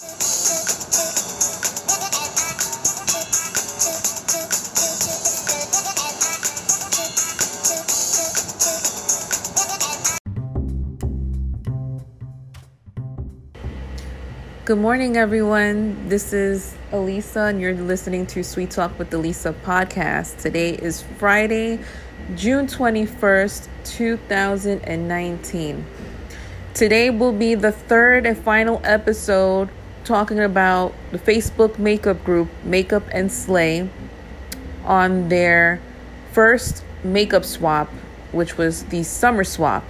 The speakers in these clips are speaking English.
Good morning, everyone. This is Aliza, and you're listening to Sweet Talk with Aliza podcast. Today is Friday, June 21st, 2019. Today will be the third and final episode talking about the Facebook makeup group, Makeup and Slay, on their first makeup swap, which was the summer swap.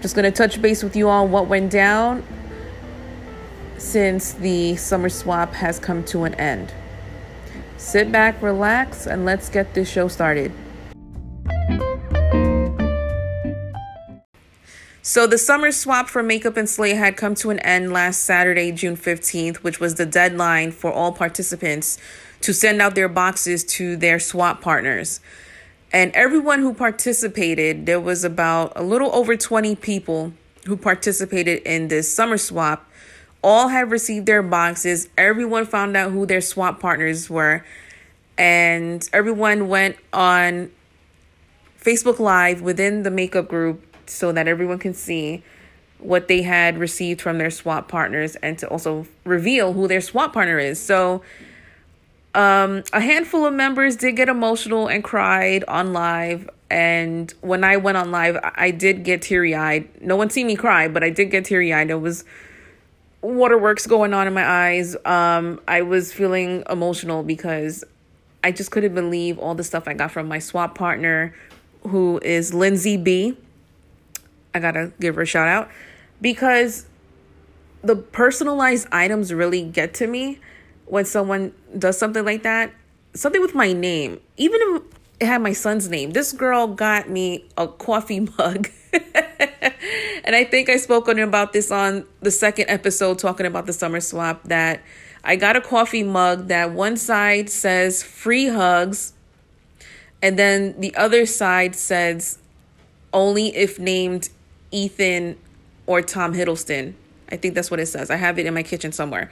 Just going to touch base with you on what went down since the summer swap has come to an end. Sit back, relax, and let's get this show started. So, the summer swap for Makeup and Slay had come to an end last Saturday, June 15th, which was the deadline for all participants to send out their boxes to their swap partners. And everyone who participated, there was about a little over 20 people who participated in this summer swap all have received their boxes. Everyone found out who their swap partners were. And everyone went on Facebook Live within the makeup group so that everyone can see what they had received from their swap partners and to also reveal who their swap partner is. So, um, a handful of members did get emotional and cried on live. And when I went on live, I did get teary eyed. No one seen me cry, but I did get teary eyed. It was waterworks going on in my eyes. Um, I was feeling emotional because I just couldn't believe all the stuff I got from my swap partner, who is Lindsay B. I gotta give her a shout out because the personalized items really get to me when someone does something like that. Something with my name, even if it had my son's name. This girl got me a coffee mug. and I think I spoke on about this on the second episode talking about the summer swap that I got a coffee mug that one side says free hugs and then the other side says only if named Ethan or Tom Hiddleston. I think that's what it says. I have it in my kitchen somewhere.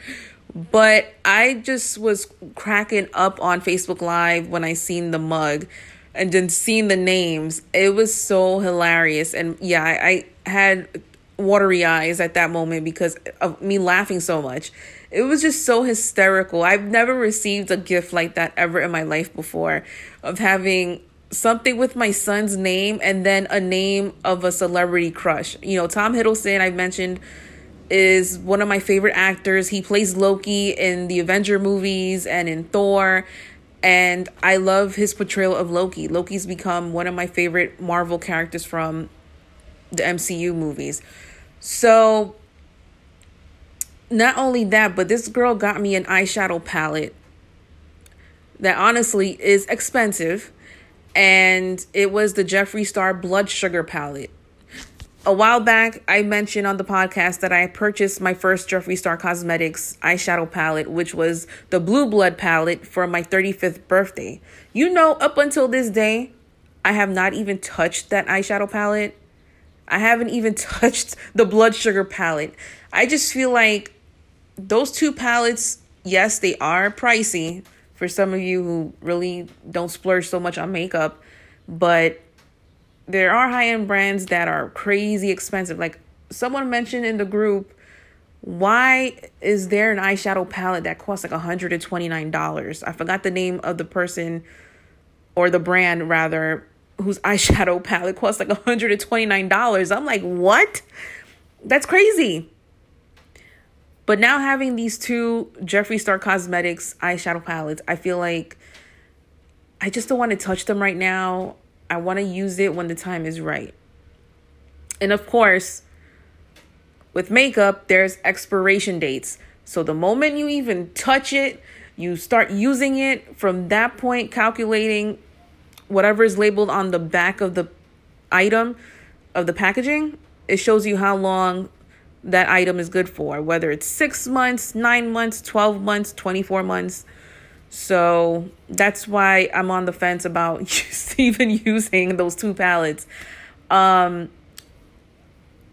But I just was cracking up on Facebook Live when I seen the mug and then seeing the names. It was so hilarious. And yeah, I, I had watery eyes at that moment because of me laughing so much. It was just so hysterical. I've never received a gift like that ever in my life before of having something with my son's name and then a name of a celebrity crush. You know, Tom Hiddleston, I've mentioned is one of my favorite actors. He plays Loki in the Avenger movies and in Thor. And I love his portrayal of Loki. Loki's become one of my favorite Marvel characters from the MCU movies. So, not only that, but this girl got me an eyeshadow palette that honestly is expensive. And it was the Jeffree Star Blood Sugar palette a while back, I mentioned on the podcast that I purchased my first Jeffree Star Cosmetics eyeshadow palette, which was the Blue Blood palette for my 35th birthday. You know, up until this day, I have not even touched that eyeshadow palette. I haven't even touched the Blood Sugar palette. I just feel like those two palettes, yes, they are pricey for some of you who really don't splurge so much on makeup, but there are high end brands that are crazy expensive. Like someone mentioned in the group, why is there an eyeshadow palette that costs like $129? I forgot the name of the person or the brand rather whose eyeshadow palette costs like $129. I'm like, what? That's crazy. But now having these two Jeffree Star Cosmetics eyeshadow palettes, I feel like I just don't want to touch them right now. I want to use it when the time is right. And of course, with makeup, there's expiration dates. So the moment you even touch it, you start using it from that point, calculating whatever is labeled on the back of the item of the packaging, it shows you how long that item is good for, whether it's six months, nine months, 12 months, 24 months. So that's why I'm on the fence about even using those two palettes. Um,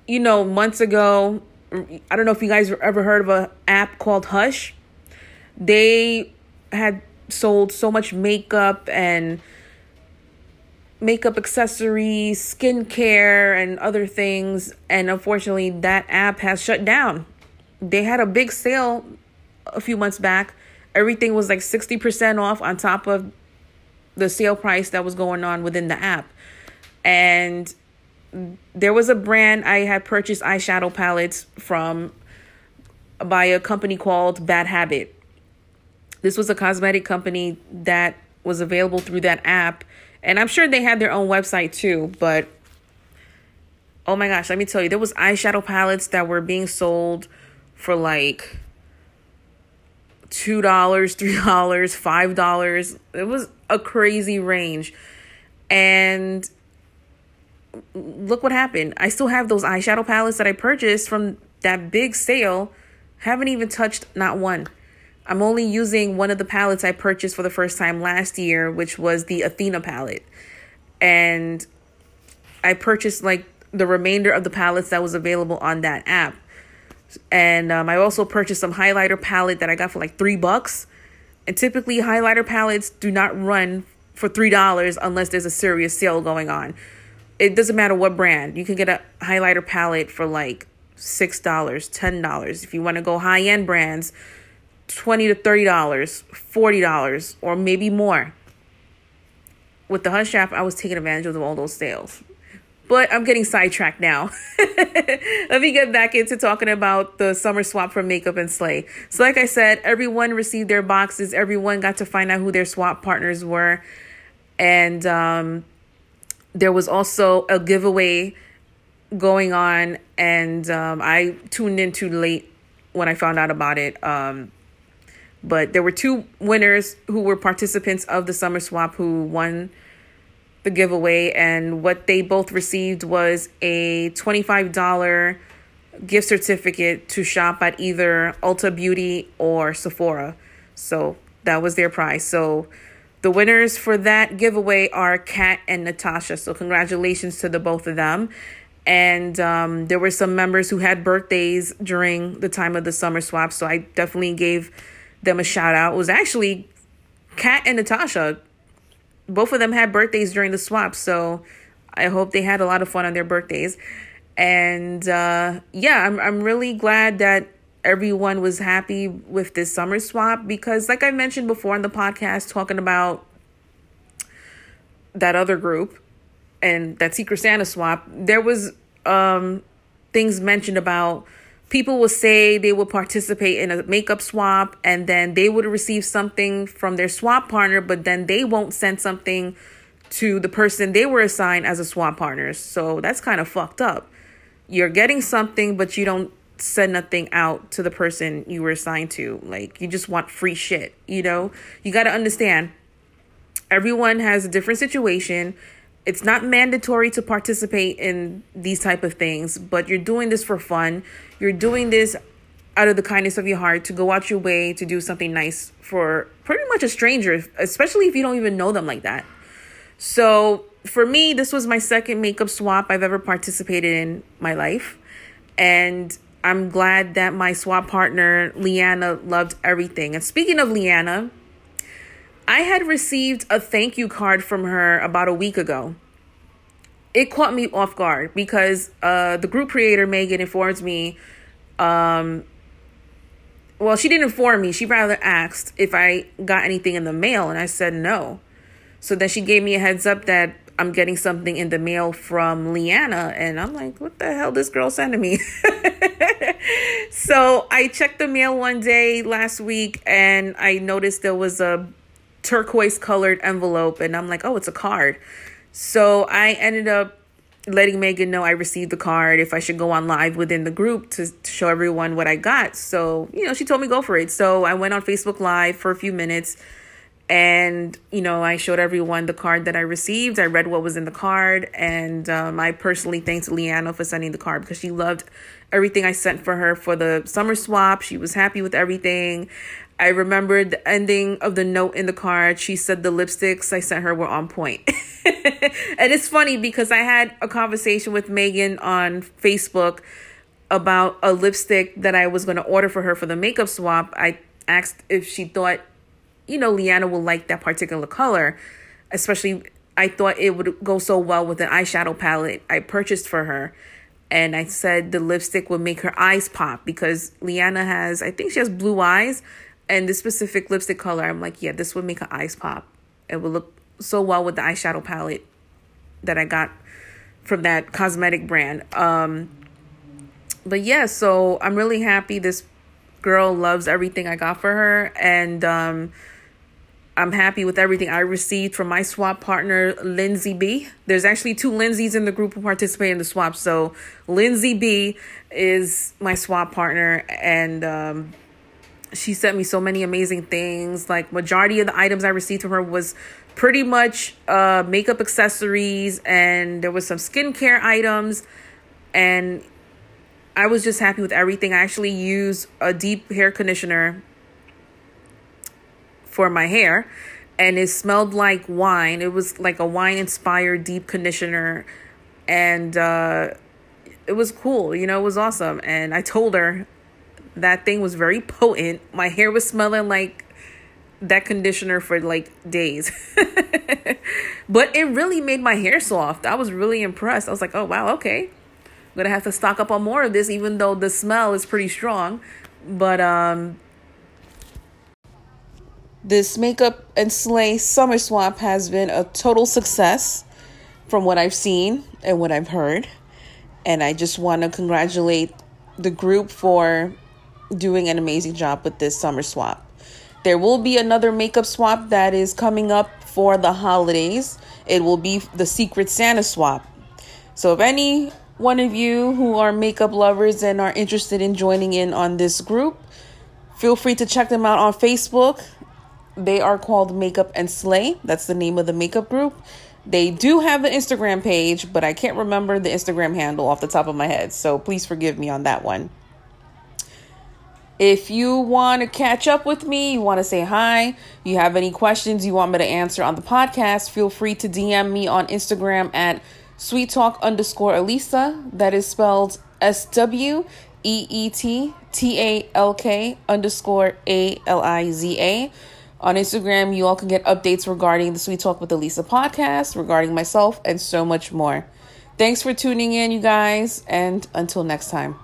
you know, months ago, I don't know if you guys ever heard of an app called Hush. They had sold so much makeup and makeup accessories, skincare, and other things. And unfortunately, that app has shut down. They had a big sale a few months back. Everything was like 60% off on top of the sale price that was going on within the app. And there was a brand I had purchased eyeshadow palettes from by a company called Bad Habit. This was a cosmetic company that was available through that app. And I'm sure they had their own website too, but oh my gosh, let me tell you, there was eyeshadow palettes that were being sold for like $2, $3, $5. It was a crazy range. And look what happened. I still have those eyeshadow palettes that I purchased from that big sale. Haven't even touched not one. I'm only using one of the palettes I purchased for the first time last year, which was the Athena palette. And I purchased like the remainder of the palettes that was available on that app. And um, I also purchased some highlighter palette that I got for like three bucks. And typically, highlighter palettes do not run for three dollars unless there's a serious sale going on. It doesn't matter what brand. You can get a highlighter palette for like six dollars, ten dollars. If you want to go high end brands, twenty to thirty dollars, forty dollars, or maybe more. With the Hush app, I was taking advantage of all those sales. But I'm getting sidetracked now. Let me get back into talking about the summer swap for Makeup and Slay. So, like I said, everyone received their boxes. Everyone got to find out who their swap partners were. And um, there was also a giveaway going on. And um, I tuned in too late when I found out about it. Um, but there were two winners who were participants of the summer swap who won the giveaway, and what they both received was a $25 gift certificate to shop at either Ulta Beauty or Sephora. So that was their prize. So the winners for that giveaway are Kat and Natasha. So congratulations to the both of them. And um, there were some members who had birthdays during the time of the summer swap. So I definitely gave them a shout out. Was actually Kat and Natasha both of them had birthdays during the swap, so I hope they had a lot of fun on their birthdays. And uh, yeah, I'm I'm really glad that everyone was happy with this summer swap because, like I mentioned before in the podcast, talking about that other group and that Secret Santa swap, there was um, things mentioned about people will say they will participate in a makeup swap and then they would receive something from their swap partner, but then they won't send something to the person they were assigned as a swap partner. So that's kind of fucked up. You're getting something, but you don't send nothing out to the person you were assigned to. Like you just want free shit, you know? You got to understand everyone has a different situation it's not mandatory to participate in these type of things but you're doing this for fun. You're doing this out of the kindness of your heart to go out your way to do something nice for pretty much a stranger especially if you don't even know them like that. So for me this was my second makeup swap i've ever participated in my life. And i'm glad that my swap partner leanna loved everything. And speaking of leanna I had received a thank you card from her about a week ago. It caught me off guard because uh, the group creator, Megan, informs me. Um, well, she didn't inform me. She rather asked if I got anything in the mail, and I said no. So then she gave me a heads up that I'm getting something in the mail from Leanna, and I'm like, what the hell this girl sending me? so I checked the mail one day last week, and I noticed there was a turquoise colored envelope and I'm like, "Oh, it's a card." So I ended up letting Megan know I received the card if I should go on live within the group to, to show everyone what I got. So, you know, she told me go for it. So I went on Facebook Live for a few minutes and, you know, I showed everyone the card that I received. I read what was in the card and um, I personally thanked Leanna for sending the card because she loved everything I sent for her for the summer swap. She was happy with everything. I remembered the ending of the note in the card. She said the lipsticks I sent her were on point. and it's funny because I had a conversation with Megan on Facebook about a lipstick that I was going to order for her for the makeup swap. I asked if she thought, you know, Leanna will like that particular color, especially I thought it would go so well with an eyeshadow palette I purchased for her. And I said the lipstick would make her eyes pop because Leanna has, I think she has blue eyes. And this specific lipstick color, I'm like, yeah, this would make her eyes pop. It would look so well with the eyeshadow palette that I got from that cosmetic brand. Um, but yeah, so I'm really happy this girl loves everything I got for her. And um, I'm happy with everything I received from my swap partner, Lindsay B. There's actually two Lindsays in the group who participate in the swap. So Lindsay B is my swap partner, and um, she sent me so many amazing things. Like majority of the items I received from her was pretty much uh, makeup accessories, and there was some skincare items, and I was just happy with everything. I actually used a deep hair conditioner for my hair and it smelled like wine. It was like a wine inspired deep conditioner and uh, it was cool, you know, it was awesome. And I told her that thing was very potent. My hair was smelling like that conditioner for like days. but it really made my hair soft. I was really impressed. I was like, oh wow, okay. I'm gonna have to stock up on more of this, even though the smell is pretty strong. But um this makeup and slay summer swap has been a total success from what I've seen and what I've heard. And I just want to congratulate the group for doing an amazing job with this summer swap. There will be another makeup swap that is coming up for the holidays. It will be the Secret Santa swap. So if any one of you who are makeup lovers and are interested in joining in on this group, feel free to check them out on Facebook they are called Makeup and Slay. That's the name of the makeup group. They do have an Instagram page, but I can't remember the Instagram handle off the top of my head. So please forgive me on that one. If you want to catch up with me, you want to say hi, you have any questions you want me to answer on the podcast, feel free to DM me on Instagram at sweet talk underscore Aliza. That is spelled S W E E T T A L K underscore A L I Z A. On Instagram, you all can get updates regarding the Sweet Talk with Aliza podcast, regarding myself, and so much more. Thanks for tuning in, you guys, and until next time.